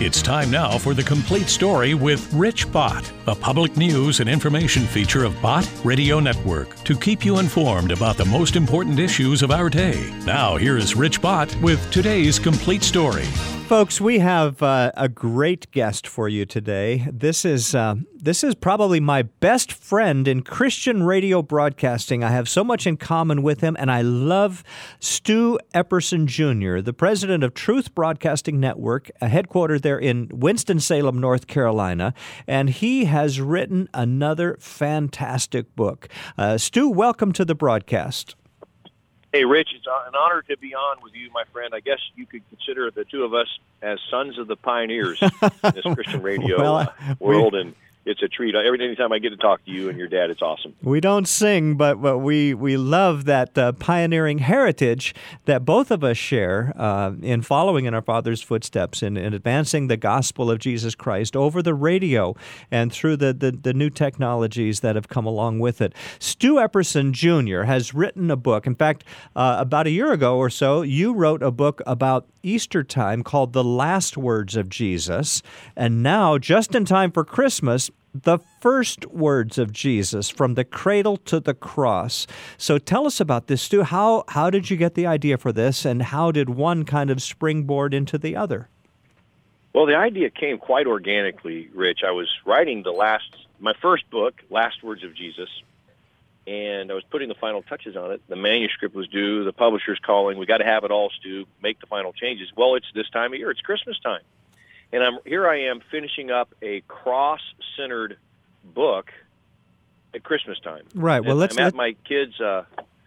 It's time now for the complete story with Rich Bott, a public news and information feature of Bott Radio Network to keep you informed about the most important issues of our day. Now, here's Rich Bott with today's complete story. Folks, we have uh, a great guest for you today. This is uh, this is probably my best friend in Christian radio broadcasting. I have so much in common with him, and I love Stu Epperson Jr., the president of Truth Broadcasting Network, headquartered there in Winston Salem, North Carolina, and he has written another fantastic book. Uh, Stu, welcome to the broadcast. Hey, Rich, it's an honor to be on with you, my friend. I guess you could consider the two of us as sons of the pioneers in this Christian radio well, uh, world, we, and it's a treat. Every anytime I get to talk to you and your dad, it's awesome. We don't sing, but, but we we love that uh, pioneering heritage that both of us share uh, in following in our father's footsteps in, in advancing the gospel of Jesus Christ over the radio and through the, the, the new technologies that have come along with it. Stu Epperson Jr. has written a book. In fact, uh, about a year ago or so, you wrote a book about Easter time called The Last Words of Jesus. And now, just in time for Christmas, the first words of Jesus from the cradle to the cross. So tell us about this, Stu. How, how did you get the idea for this, and how did one kind of springboard into the other? Well, the idea came quite organically, Rich. I was writing the last, my first book, Last Words of Jesus, and I was putting the final touches on it. The manuscript was due. The publisher's calling. We got to have it all, Stu. Make the final changes. Well, it's this time of year. It's Christmas time and I'm here. I am finishing up a cross-centered book at Christmas time. Right. Well, and let's I'm let, my kids. Uh,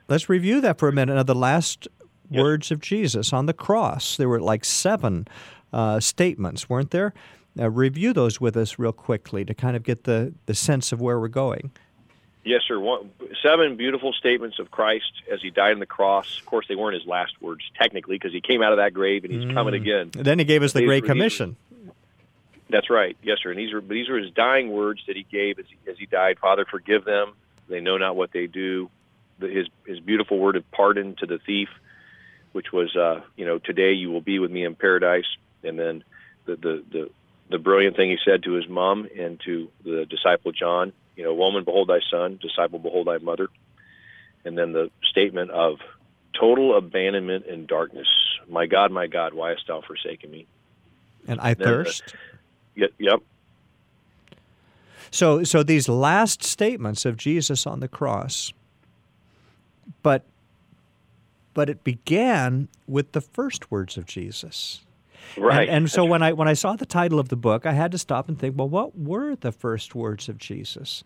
let's review that for a minute. Now, the last yes. words of Jesus on the cross. There were like seven uh, statements, weren't there? Uh, review those with us real quickly to kind of get the, the sense of where we're going. Yes, sir. One, seven beautiful statements of Christ as he died on the cross. Of course, they weren't his last words, technically, because he came out of that grave and he's mm. coming again. And then he gave us the Great Commission. That's right. Yes, sir. And these are these are his dying words that he gave as he, as he died. Father, forgive them; they know not what they do. His his beautiful word of pardon to the thief, which was, uh, you know, today you will be with me in paradise. And then the the the, the brilliant thing he said to his mom and to the disciple John, you know, woman, behold thy son; disciple, behold thy mother. And then the statement of total abandonment and darkness. My God, my God, why hast thou forsaken me? And I thirst. Yep. yep. So, so these last statements of Jesus on the cross, but, but it began with the first words of Jesus. Right. And, and, so when I when I saw the title of the book, I had to stop and think, well, what were the first words of Jesus?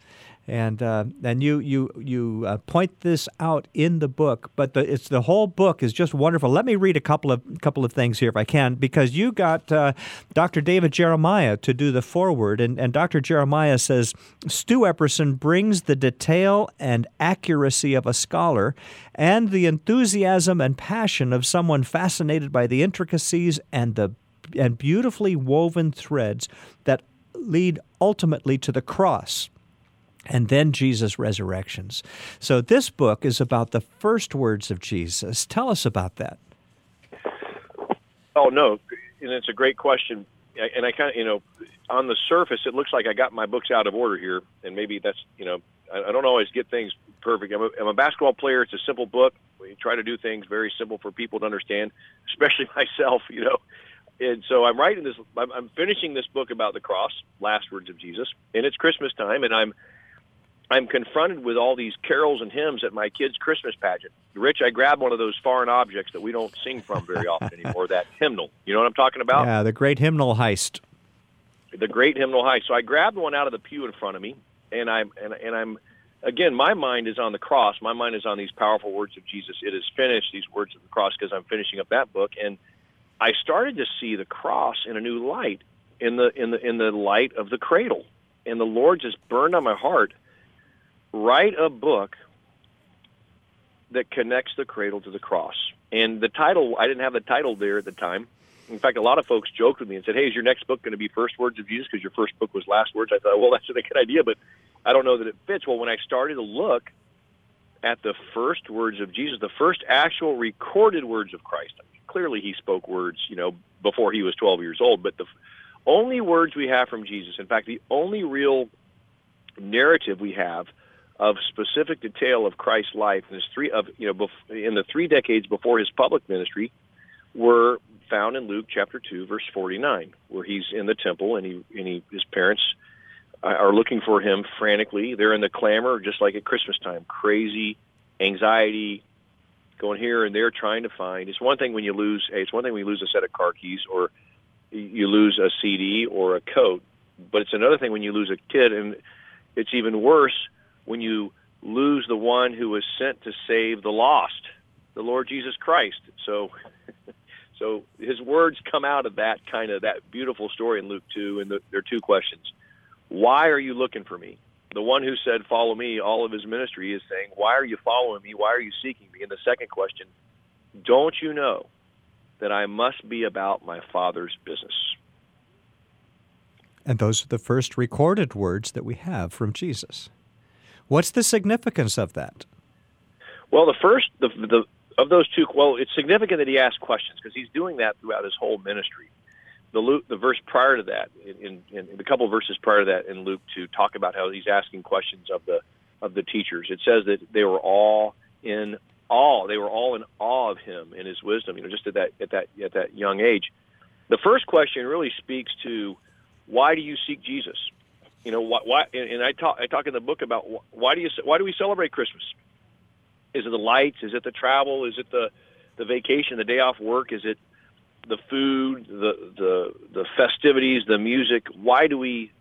And uh, and you you you uh, point this out in the book, but the, it's the whole book is just wonderful. Let me read a couple of couple of things here if I can, because you got uh, Dr. David Jeremiah to do the foreword, and, and Dr. Jeremiah says Stu Epperson brings the detail and accuracy of a scholar and the enthusiasm and passion of someone fascinated by the intricacies and the and beautifully woven threads that lead ultimately to the cross and then Jesus' resurrections. So this book is about the first words of Jesus. Tell us about that. Oh no, and it's a great question. And I kind of, you know, on the surface, it looks like I got my books out of order here, and maybe that's, you know, I, don't always get things perfect. I'm a, I'm a basketball player. It's a simple book. We try to do things very simple for people to understand, especially myself, you know. And so I'm writing this. I'm, I'm finishing this book about the cross, last words of Jesus, and it's Christmas time, and I'm I'm confronted with all these carols and hymns at my kid's Christmas pageant. Rich, I grabbed one of those foreign objects that we don't sing from very often anymore, that hymnal. You know what I'm talking about? Yeah, the great hymnal heist. The great hymnal heist. So I grabbed one out of the pew in front of me, and I'm and, and I'm again, my mind is on the cross. My mind is on these powerful words of Jesus. It is finished. These words of the cross, because I'm finishing up that book, and I started to see the cross in a new light, in the in the in the light of the cradle, and the Lord just burned on my heart write a book that connects the cradle to the cross. And the title, I didn't have the title there at the time. In fact, a lot of folks joked with me and said, "Hey, is your next book going to be First Words of Jesus because your first book was Last Words?" I thought, "Well, that's a good idea, but I don't know that it fits." Well, when I started to look at the first words of Jesus, the first actual recorded words of Christ, clearly he spoke words, you know, before he was 12 years old, but the only words we have from Jesus. In fact, the only real narrative we have of specific detail of Christ's life in his three of you know in the three decades before his public ministry were found in Luke chapter two verse forty nine, where he's in the temple and he and he his parents uh, are looking for him frantically. They're in the clamor, just like at Christmas time, crazy anxiety, going here and there trying to find. It's one thing when you lose. Hey, it's one thing when you lose a set of car keys or you lose a CD or a coat, but it's another thing when you lose a kid, and it's even worse when you lose the one who was sent to save the lost, the Lord Jesus Christ. So, so his words come out of that kind of that beautiful story in Luke two, and the, there are two questions: Why are you looking for me? The one who said, "Follow me," all of his ministry is saying, "Why are you following me? Why are you seeking me?" And the second question: Don't you know that I must be about my Father's business. And those are the first recorded words that we have from Jesus. What's the significance of that? Well, the first the, the of those two, well, it's significant that he asks questions because he's doing that throughout his whole ministry. The Luke, the verse prior to that, in, in, in the couple verses prior to that in Luke, to talk about how he's asking questions of the of the teachers. It says that they were all in awe. They were all in awe of him and his wisdom. You know, just at that at that at that young age. The first question really speaks to why do you seek Jesus? You know, why? why and I talk I talk in the book about why do you why do we celebrate Christmas? Is it the lights? Is it the travel? Is it the the vacation, the day off work? Is it the food, the the the festivities, the music? Why do we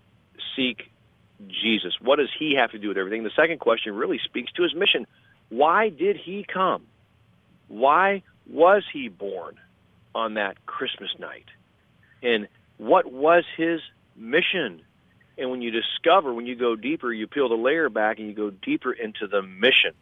seek Jesus? What does he have to do with everything? The second question really speaks to his mission. Why did he come? Why was he born on that Christmas night? And what was his mission? And when you discover, when you go deeper, you peel the layer back and you go deeper into the mission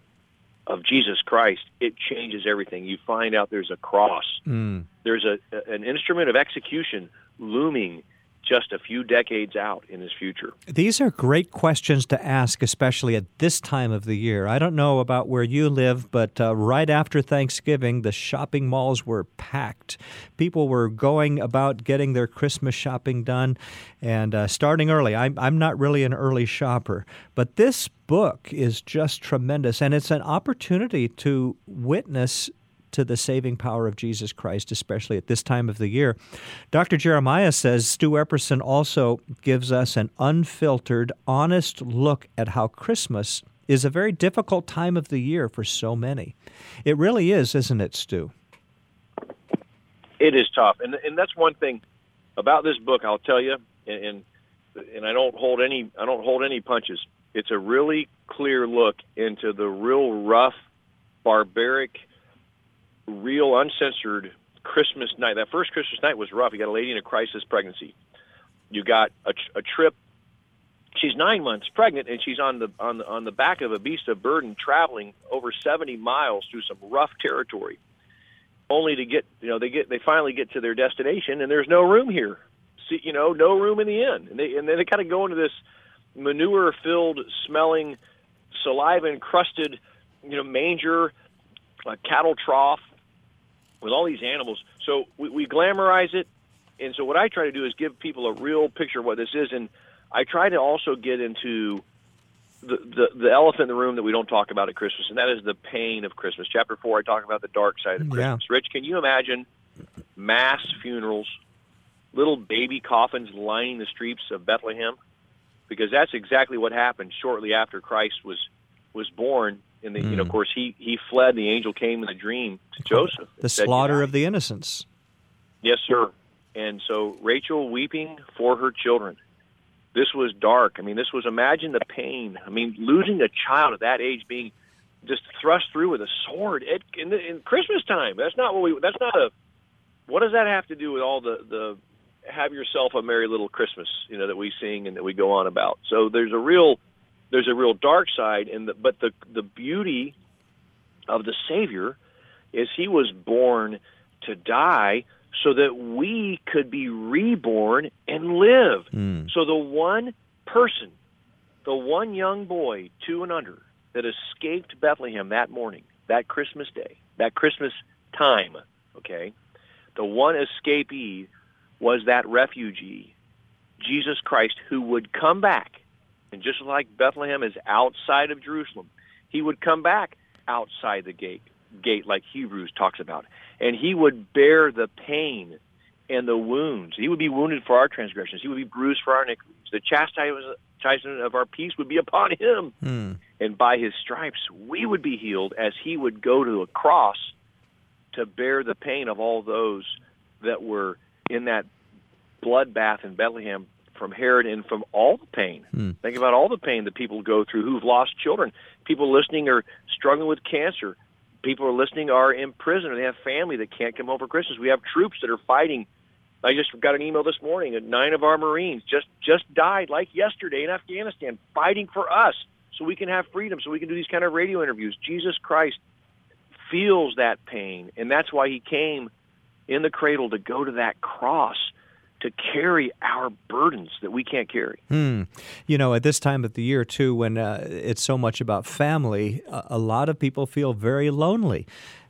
of Jesus Christ, it changes everything. You find out there's a cross. Mm. There's a an instrument of execution looming just a few decades out in his future? These are great questions to ask, especially at this time of the year. I don't know about where you live, but uh, right after Thanksgiving, the shopping malls were packed. People were going about getting their Christmas shopping done and uh, starting early. I'm, I'm not really an early shopper, but this book is just tremendous, and it's an opportunity to witness to the saving power of Jesus Christ, especially at this time of the year. Dr. Jeremiah says Stu Epperson also gives us an unfiltered, honest look at how Christmas is a very difficult time of the year for so many. It really is, isn't it, Stu? It is tough, and and that's one thing about this book. I'll tell you, and and, and I don't hold any I don't hold any punches. It's a really clear look into the real rough, barbaric real uncensored Christmas night. That first Christmas night was rough. You got a lady in a crisis pregnancy. You got a, a trip. She's nine months pregnant, and she's on the on the on the back of a beast of burden, traveling over seventy miles through some rough territory, only to get you know they get they finally get to their destination, and there's no room here. See, you know, no room in the inn, and they and then they kind of go into this manure-filled, smelling, saliva-encrusted, you know, manger, a cattle trough, with all these animals. So we, we glamorize it, and so what I try to do is give people a real picture of what this is, and I try to also get into the, the, the elephant in the room that we don't talk about at Christmas, and that is the pain of Christmas. Chapter four, I talk about the dark side of Christmas. Yeah. Rich, can you imagine mass funerals, little baby coffins lining the streets of Bethlehem? Because that's exactly what happened shortly after Christ was was born in the, mm. you know, of hmm. course, he he fled. The angel came in a dream to Joseph. The slaughter of the innocents. Yes, sir. And so Rachel weeping for her children. This was dark. I mean, this was imagine the pain. I mean, losing a child at that age, being just thrust through with a sword at, in, the, in Christmas time. That's not what we. That's not a. What does that have to do with all the the have yourself a merry little Christmas, you know, that we sing and that we go on about? So there's a real there's a real dark side and the, but the the beauty of the savior is he was born to die so that we could be reborn and live mm. so the one person the one young boy 2 and under that escaped Bethlehem that morning that Christmas day that Christmas time okay the one escapee was that refugee Jesus Christ who would come back. And just like Bethlehem is outside of Jerusalem, he would come back outside the gate, gate like Hebrews talks about. And he would bear the pain and the wounds. He would be wounded for our transgressions. He would be bruised for our iniquities. The chastisement of our peace would be upon him. Hmm. And by his stripes, we would be healed as he would go to a cross to bear the pain of all those that were in that bloodbath in Bethlehem from Herod and from all the pain. Hmm. Think about all the pain that people go through who've lost children. People listening are struggling with cancer. People are listening are in prison or they have family that can't come home for Christmas. We have troops that are fighting I just got an email this morning that nine of our Marines just just died like yesterday in Afghanistan, fighting for us so we can have freedom, so we can do these kind of radio interviews. Jesus Christ feels that pain, and that's why he came in the cradle to go to that cross to carry our burdens that we can't carry. Hmm. You know, at this time of the year, too, when uh, it's so much about family, a, a lot of people feel very lonely.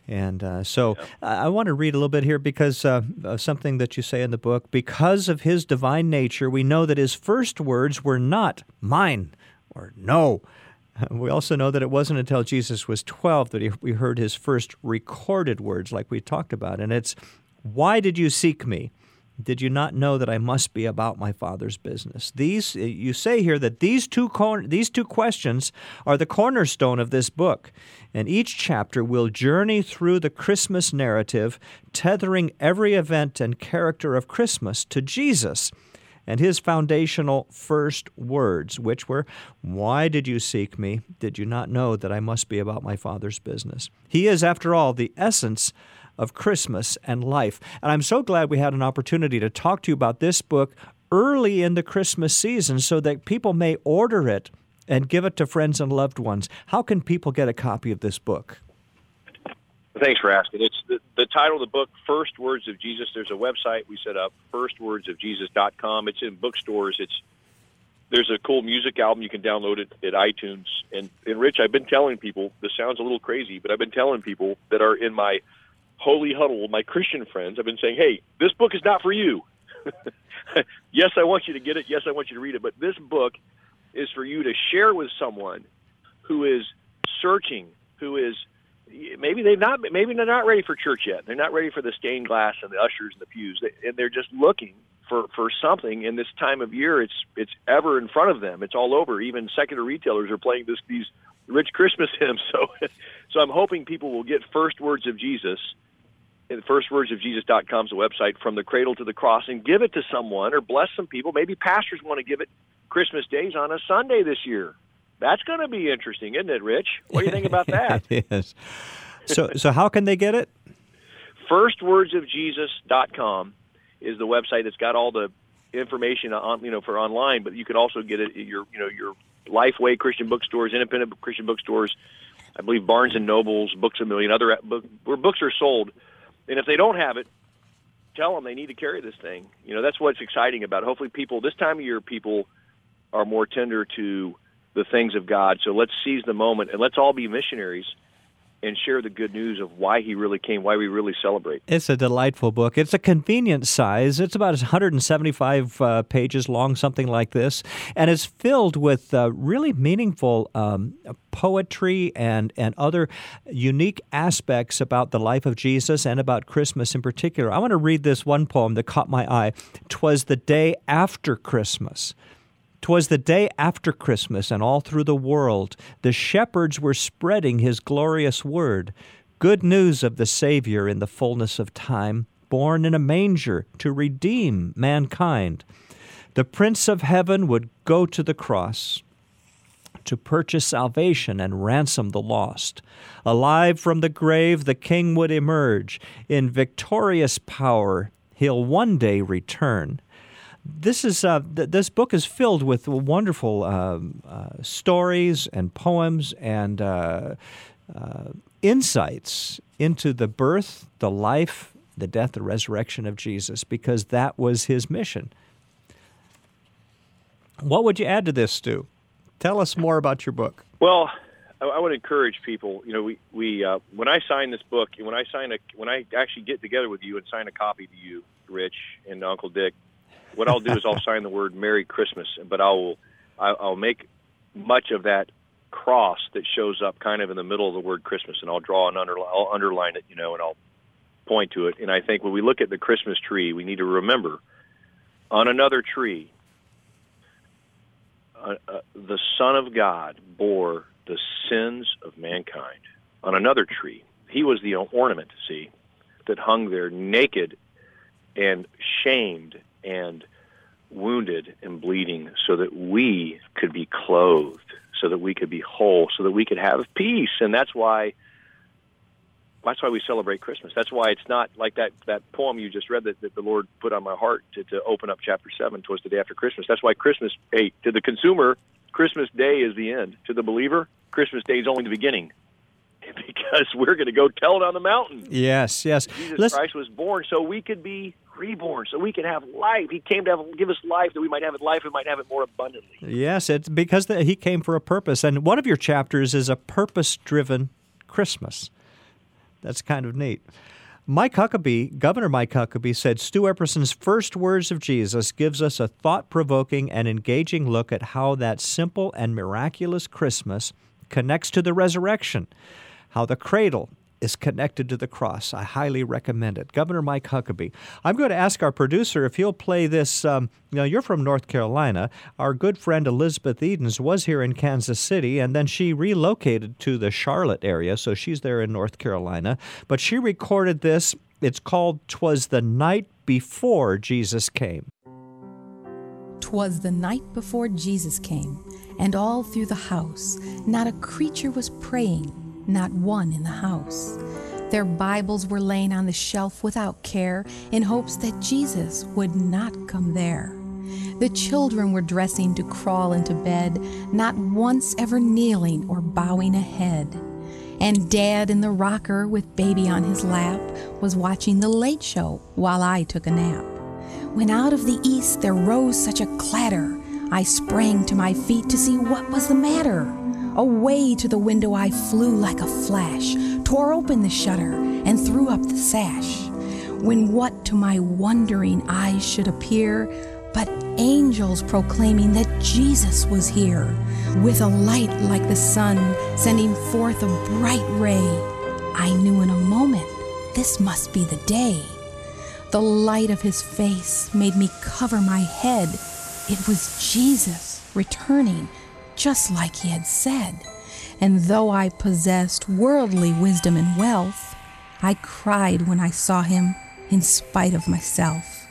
And uh, so yeah. I want to read a little bit here because uh, of something that you say in the book. Because of his divine nature, we know that his first words were not mine or no. We also know that it wasn't until Jesus was 12 that he, we heard his first recorded words, like we talked about. And it's, Why did you seek me? Did you not know that I must be about my Father's business? These eh, you say here that these two these two questions are the cornerstone of this book, and each chapter will journey through the Christmas narrative, tethering every event and character of Christmas to Jesus and his foundational first words, which were, Why did you seek me? Did you not know that I must be about my Father's business? He is, after all, the essence of Christmas and life. And I'm so glad we had an opportunity to talk to you about this book early in the Christmas season so that people may order it and give it to friends and loved ones. How can people get a copy of this book? Thanks for asking. It's the, the title of the book, First Words of Jesus. There's a website we set up, firstwordsofjesus.com. It's in bookstores. It's there's a cool music album you can download it at iTunes. And, and Rich, I've been telling people this sounds a little crazy, but I've been telling people that are in my holy huddle, my Christian friends, I've been saying, hey, this book is not for you. yes, I want you to get it. Yes, I want you to read it. But this book is for you to share with someone who is searching, who is maybe they've not maybe they're not ready for church yet. They're not ready for the stained glass and the ushers and the pews, and they're just looking for for something. In this time of year, it's it's ever in front of them. It's all over. Even secular retailers are playing this these rich Christmas hymns. So, so I'm hoping people will get first words of Jesus and firstwordsofjesus.com is a website from the cradle to the cross and give it to someone or bless some people. Maybe pastors want to give it Christmas days on a Sunday this year. That's going to be interesting, isn't it, Rich? What do you think about that? yes. So, so how can they get it? Firstwordsofjesus.com is the website that's got all the information on, you know, for online, but you could also get it at your, you know, your Lifeway Christian bookstores, independent Christian bookstores. I believe Barnes and Nobles, Books a Million, other book, where books are sold and if they don't have it, tell them they need to carry this thing. You know, that's what's exciting about it. Hopefully, people this time of year, people are more tender to the things of God. So let's seize the moment and let's all be missionaries and share the good news of why he really came, why we really celebrate. It's a delightful book. It's a convenient size. It's about 175 uh, pages long, something like this, and it's filled with uh, really meaningful um, poetry and, and other unique aspects about the life of Jesus and about Christmas in particular. I want to read this one poem that caught my eye. Twas the day after Christmas. 'Twas the day after Christmas, and all through the world the shepherds were spreading his glorious word, good news of the Savior in the fullness of time, born in a manger to redeem mankind. The Prince of Heaven would go to the cross to purchase salvation and ransom the lost. Alive from the grave, the King would emerge. In victorious power, he'll one day return this is uh, th- this book is filled with wonderful um, uh, stories and poems and uh, uh, insights into the birth, the life, the death, the resurrection of Jesus, because that was his mission. What would you add to this, Stu? Tell us more about your book. Well, I, I would encourage people. You know, we we uh, when I sign this book, when I sign a when I actually get together with you and sign a copy to you, Rich and Uncle Dick What I'll do is I'll sign the word Merry Christmas, but I will I'll make much of that cross that shows up kind of in the middle of the word Christmas, and I'll draw an underline, I'll underline it, you know, and I'll point to it. And I think when we look at the Christmas tree, we need to remember on another tree, uh, uh, the Son of God bore the sins of mankind. On another tree, he was the ornament, see, that hung there naked and shamed and wounded and bleeding so that we could be clothed, so that we could be whole, so that we could have peace. And that's why that's why we celebrate Christmas. That's why it's not like that that poem you just read that, that the Lord put on my heart to, to open up chapter seven towards the day after Christmas. That's why Christmas, hey, to the consumer, Christmas Day is the end. To the believer, Christmas Day is only the beginning. Because we're going to go tell it on the mountain. Yes, yes. Jesus Let's... Christ was born so we could be reborn, so we can have life. He came to have, give us life that we might have it life and might have it more abundantly. Yes, it's because the, he came for a purpose. And one of your chapters is a purpose-driven Christmas. That's kind of neat. Mike Huckabee, Governor Mike Huckabee, said Stu Epperson's first words of Jesus gives us a thought provoking and engaging look at how that simple and miraculous Christmas connects to the resurrection, how the cradle is connected to the cross. I highly recommend it. Governor Mike Huckabee. I'm going to ask our producer if he'll play this. Um, now, you're from North Carolina. Our good friend Elizabeth Edens was here in Kansas City, and then she relocated to the Charlotte area, so she's there in North Carolina. But she recorded this. It's called "Twas the Night Before Jesus Came." Twas the night before Jesus came, and all through the house not a creature was praying not one in the house. Their Bibles were laying on the shelf without care in hopes that Jesus would not come there. The children were dressing to crawl into bed, not once ever kneeling or bowing a head. And Dad in the rocker with baby on his lap was watching the late show while I took a nap. When out of the east there rose such a clatter, I sprang to my feet to see what was the matter. Away to the window I flew like a flash, tore open the shutter, and threw up the sash. When what to my wondering eyes should appear but angels proclaiming that Jesus was here, with a light like the sun sending forth a bright ray. I knew in a moment this must be the day. The light of his face made me cover my head. It was Jesus returning just like he had said. And though I possessed worldly wisdom and wealth, I cried when I saw him in spite of myself.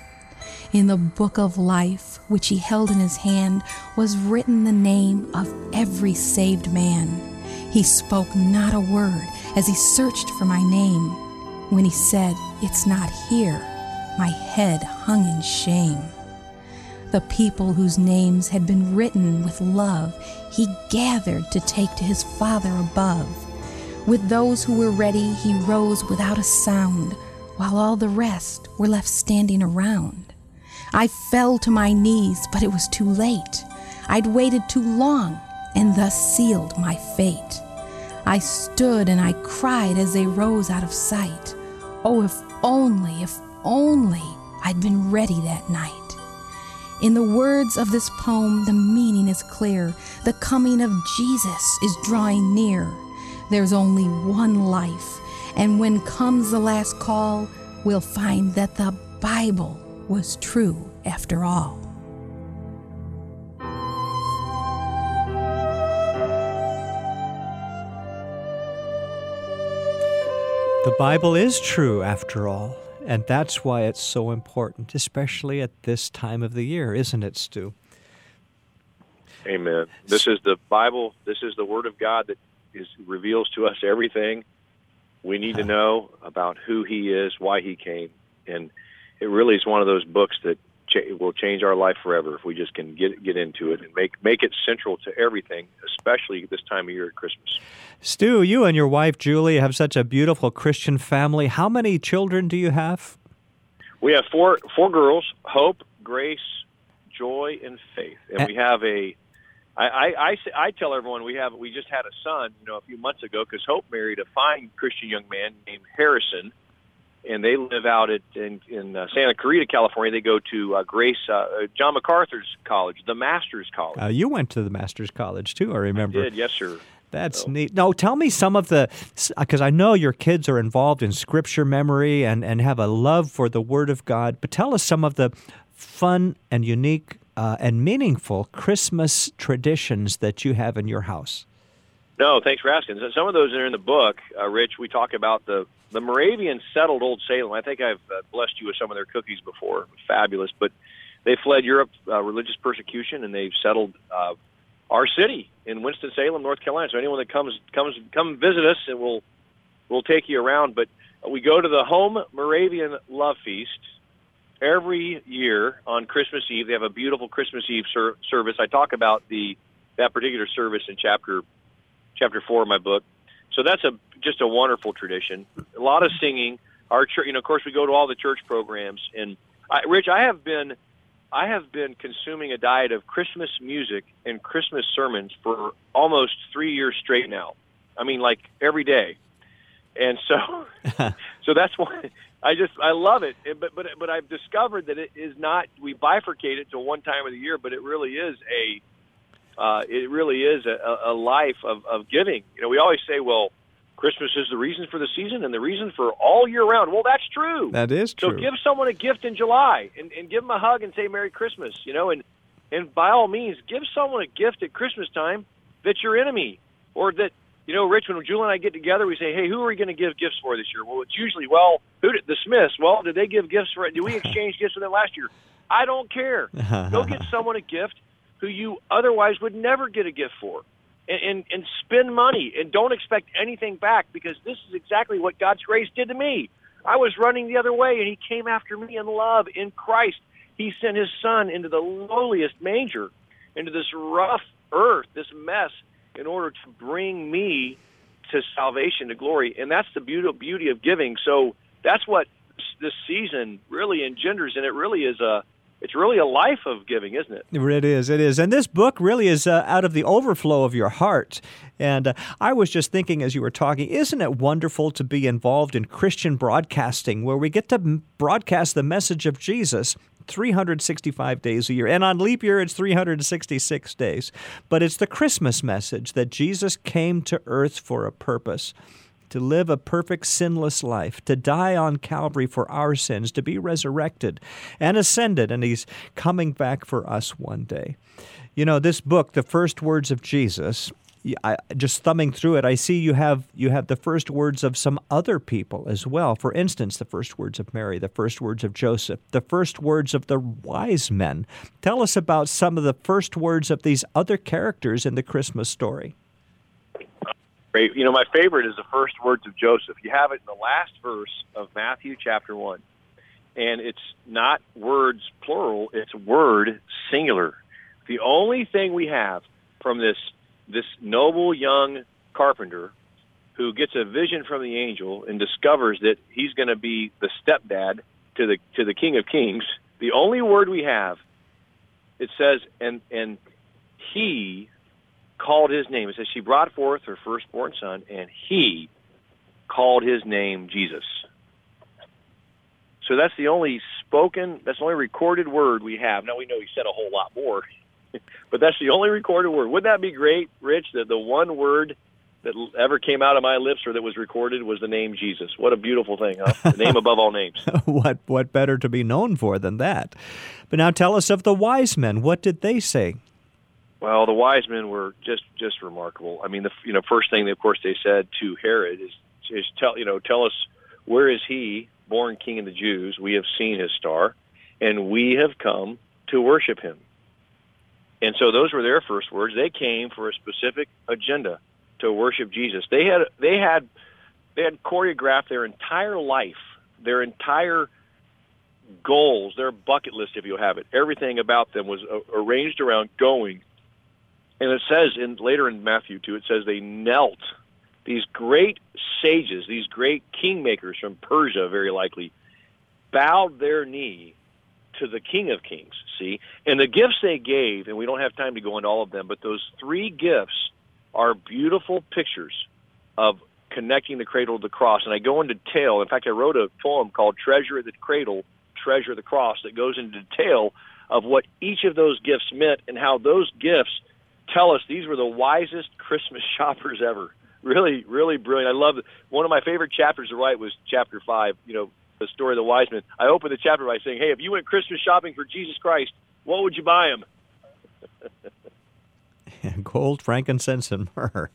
In the book of life, which he held in his hand, was written the name of every saved man. He spoke not a word as he searched for my name. When he said, It's not here, my head hung in shame. The people whose names had been written with love, he gathered to take to his Father above. With those who were ready, he rose without a sound, while all the rest were left standing around. I fell to my knees, but it was too late. I'd waited too long, and thus sealed my fate. I stood and I cried as they rose out of sight. Oh, if only, if only I'd been ready that night. In the words of this poem, the meaning is clear. The coming of Jesus is drawing near. There's only one life, and when comes the last call, we'll find that the Bible was true after all. The Bible is true after all. And that's why it's so important, especially at this time of the year, isn't it, Stu? Amen. This is the Bible. This is the Word of God that is reveals to us everything we need to ah. know about who He is, why He came, and it really is one of those books that it will change our life forever if we just can get get into it and make make it central to everything, especially this time of year at Christmas. Stu, you and your wife Julie have such a beautiful Christian family. How many children do you have? We have four four girls: Hope, Grace, Joy, and Faith, and we have a. I, I, I, I tell everyone we have we just had a son, you know, a few months ago because Hope married a fine Christian young man named Harrison, and they live out at in, in uh, Santa Clarita, California. They go to uh, Grace uh, John MacArthur's College, the Masters College. Uh, you went to the Masters College too, I remember. I did, yes, sir. That's so. neat. No, tell me some of the, because I know your kids are involved in scripture memory and, and have a love for the Word of God, but tell us some of the fun and unique uh, and meaningful Christmas traditions that you have in your house. No, thanks for asking. Some of those are in the book, uh, Rich. We talk about the the Moravians settled Old Salem. I think I've uh, blessed you with some of their cookies before. Fabulous, but they fled Europe, uh, religious persecution, and they've settled uh, our city in Winston Salem, North Carolina. So anyone that comes comes come visit us, and we'll we'll take you around. But we go to the home Moravian Love Feast every year on Christmas Eve. They have a beautiful Christmas Eve ser- service. I talk about the that particular service in chapter chapter four of my book. So that's a just a wonderful tradition. A lot of singing. Our church, you know, of course, we go to all the church programs. And I, Rich, I have been I have been consuming a diet of Christmas music and Christmas sermons for almost three years straight now. I mean, like every day. And so, so that's why I just I love it. But but but I've discovered that it is not. We bifurcate it to one time of the year, but it really is a. Uh, it really is a, a life of, of giving. You know, we always say, well, Christmas is the reason for the season and the reason for all year round. Well, that's true. That is true. So give someone a gift in July and, and give them a hug and say Merry Christmas, you know, and, and by all means, give someone a gift at Christmas time that's your enemy or that, you know, Rich, when Julie and I get together, we say, hey, who are we going to give gifts for this year? Well, it's usually, well, who did the Smiths? Well, did they give gifts for it? Did we exchange gifts with them last year? I don't care. Go get someone a gift who you otherwise would never get a gift for and, and, and spend money and don't expect anything back because this is exactly what God's grace did to me. I was running the other way and he came after me in love in Christ. He sent his son into the lowliest manger, into this rough earth, this mess, in order to bring me to salvation, to glory. And that's the beauty, beauty of giving. So that's what this season really engenders, and it really is a it's really a life of giving, isn't it? It is. It is. And this book really is uh, out of the overflow of your heart. And uh, I was just thinking as you were talking, isn't it wonderful to be involved in Christian broadcasting where we get to broadcast the message of Jesus 365 days a year. And on leap year, it's 366 days. But it's the Christmas message that Jesus came to earth for a purpose to live a perfect sinless life, to die on Calvary for our sins, to be resurrected and ascended, and He's coming back for us one day. You know, this book, The First Words of Jesus, I, just thumbing through it, I see you have you have the first words of some other people as well. For instance, the first words of Mary, the first words of Joseph, the first words of the wise men. Tell us about some of the first words of these other characters in the Christmas story. You know, my favorite is the first words of Joseph. You have it in the last verse of Matthew chapter 1. And it's not words plural, it's word singular. The only thing we have from this this noble young carpenter who gets a vision from the angel and discovers that he's going to be the stepdad to the to the king of kings, the only word we have it says and and he called his name. It says she brought forth her firstborn son, and he called his name Jesus. So that's the only spoken, that's the only recorded word we have. Now we know he said a whole lot more, but that's the only recorded word. Wouldn't that be great, Rich? That the one word that ever came out of my lips or that was recorded was the name Jesus. What a beautiful thing, huh? The name above all names. what what better to be known for than that? But now tell us of the wise men. What did they say? Well, the wise men were just just remarkable. I mean, the you know first thing, of course, they said to Herod is is tell you know tell us where is he born King of the Jews? We have seen his star, and we have come to worship him. And so those were their first words. They came for a specific agenda to worship Jesus. They had they had they had choreographed their entire life, their entire goals, their bucket list, if you have it. Everything about them was uh, arranged around going and it says in later in Matthew 2, it says they knelt. These great sages, these great kingmakers from Persia, very likely, bowed their knee to the King of Kings. See? And the gifts they gave, and we don't have time to go into all of them, but those three gifts are beautiful pictures of connecting the cradle to the cross. And I go into detail. In fact, I wrote a poem called Treasure of the Cradle, Treasure of the Cross that goes into detail of what each of those gifts meant and how those gifts tell us these were the wisest Christmas shoppers ever. Really, really brilliant. I love. One of my favorite chapters to write was chapter five, you know, the story of the wise men. I opened the chapter by saying, hey, if you went Christmas shopping for Jesus Christ, what would you buy him? Gold, frankincense, and myrrh.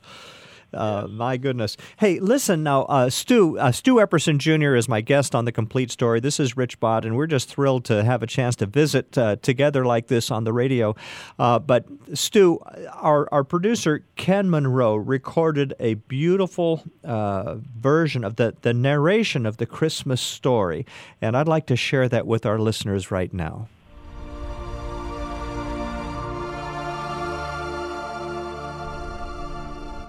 Uh, my goodness. Hey, listen now, uh, Stu. Uh, Stu Epperson Jr. is my guest on the Complete Story. This is Rich Bott, and we're just thrilled to have a chance to visit uh, together like this on the radio. Uh, but Stu, our our producer Ken Monroe recorded a beautiful uh, version of the the narration of the Christmas story, and I'd like to share that with our listeners right now.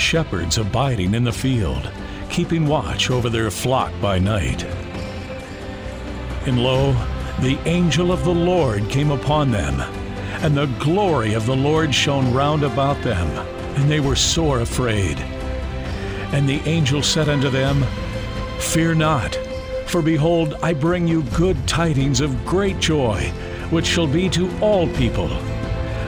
shepherds abiding in the field, keeping watch over their flock by night. And lo, the angel of the Lord came upon them, and the glory of the Lord shone round about them, and they were sore afraid. And the angel said unto them, Fear not, for behold, I bring you good tidings of great joy, which shall be to all people.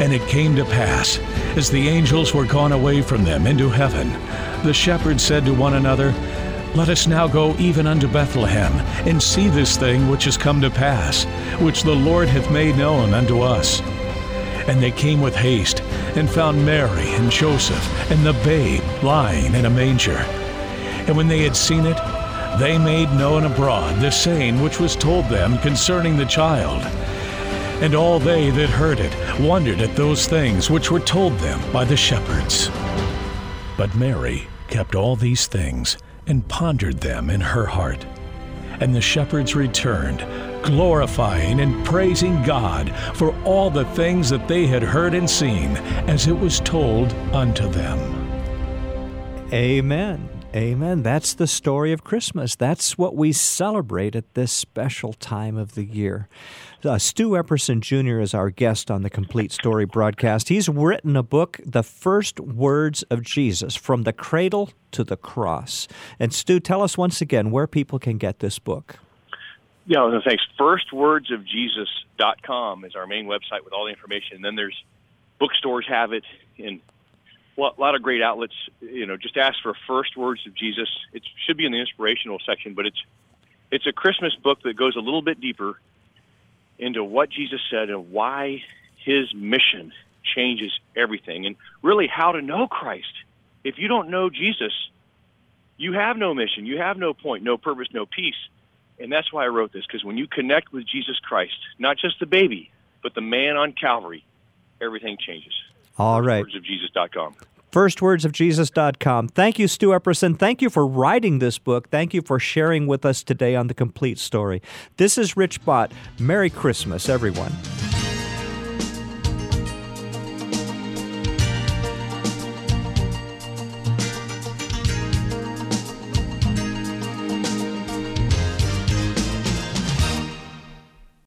And it came to pass, as the angels were gone away from them into heaven, the shepherds said to one another, Let us now go even unto Bethlehem, and see this thing which is come to pass, which the Lord hath made known unto us. And they came with haste, and found Mary and Joseph, and the babe lying in a manger. And when they had seen it, they made known abroad the saying which was told them concerning the child. And all they that heard it wondered at those things which were told them by the shepherds. But Mary kept all these things and pondered them in her heart. And the shepherds returned, glorifying and praising God for all the things that they had heard and seen, as it was told unto them. Amen. Amen. That's the story of Christmas. That's what we celebrate at this special time of the year. Uh, Stu Epperson Jr. is our guest on the Complete Story broadcast. He's written a book, The First Words of Jesus, From the Cradle to the Cross. And Stu, tell us once again where people can get this book. Yeah, thanks. Firstwordsofjesus.com is our main website with all the information. And then there's bookstores have it in a lot of great outlets. You know, just ask for First Words of Jesus. It should be in the inspirational section, but it's it's a Christmas book that goes a little bit deeper into what Jesus said and why his mission changes everything and really how to know Christ. If you don't know Jesus, you have no mission, you have no point, no purpose, no peace. And that's why I wrote this because when you connect with Jesus Christ, not just the baby, but the man on Calvary, everything changes. All right. Wordsofjesus.com firstwordsofjesus.com. Thank you, Stu Epperson. Thank you for writing this book. Thank you for sharing with us today on The Complete Story. This is Rich Bott. Merry Christmas, everyone.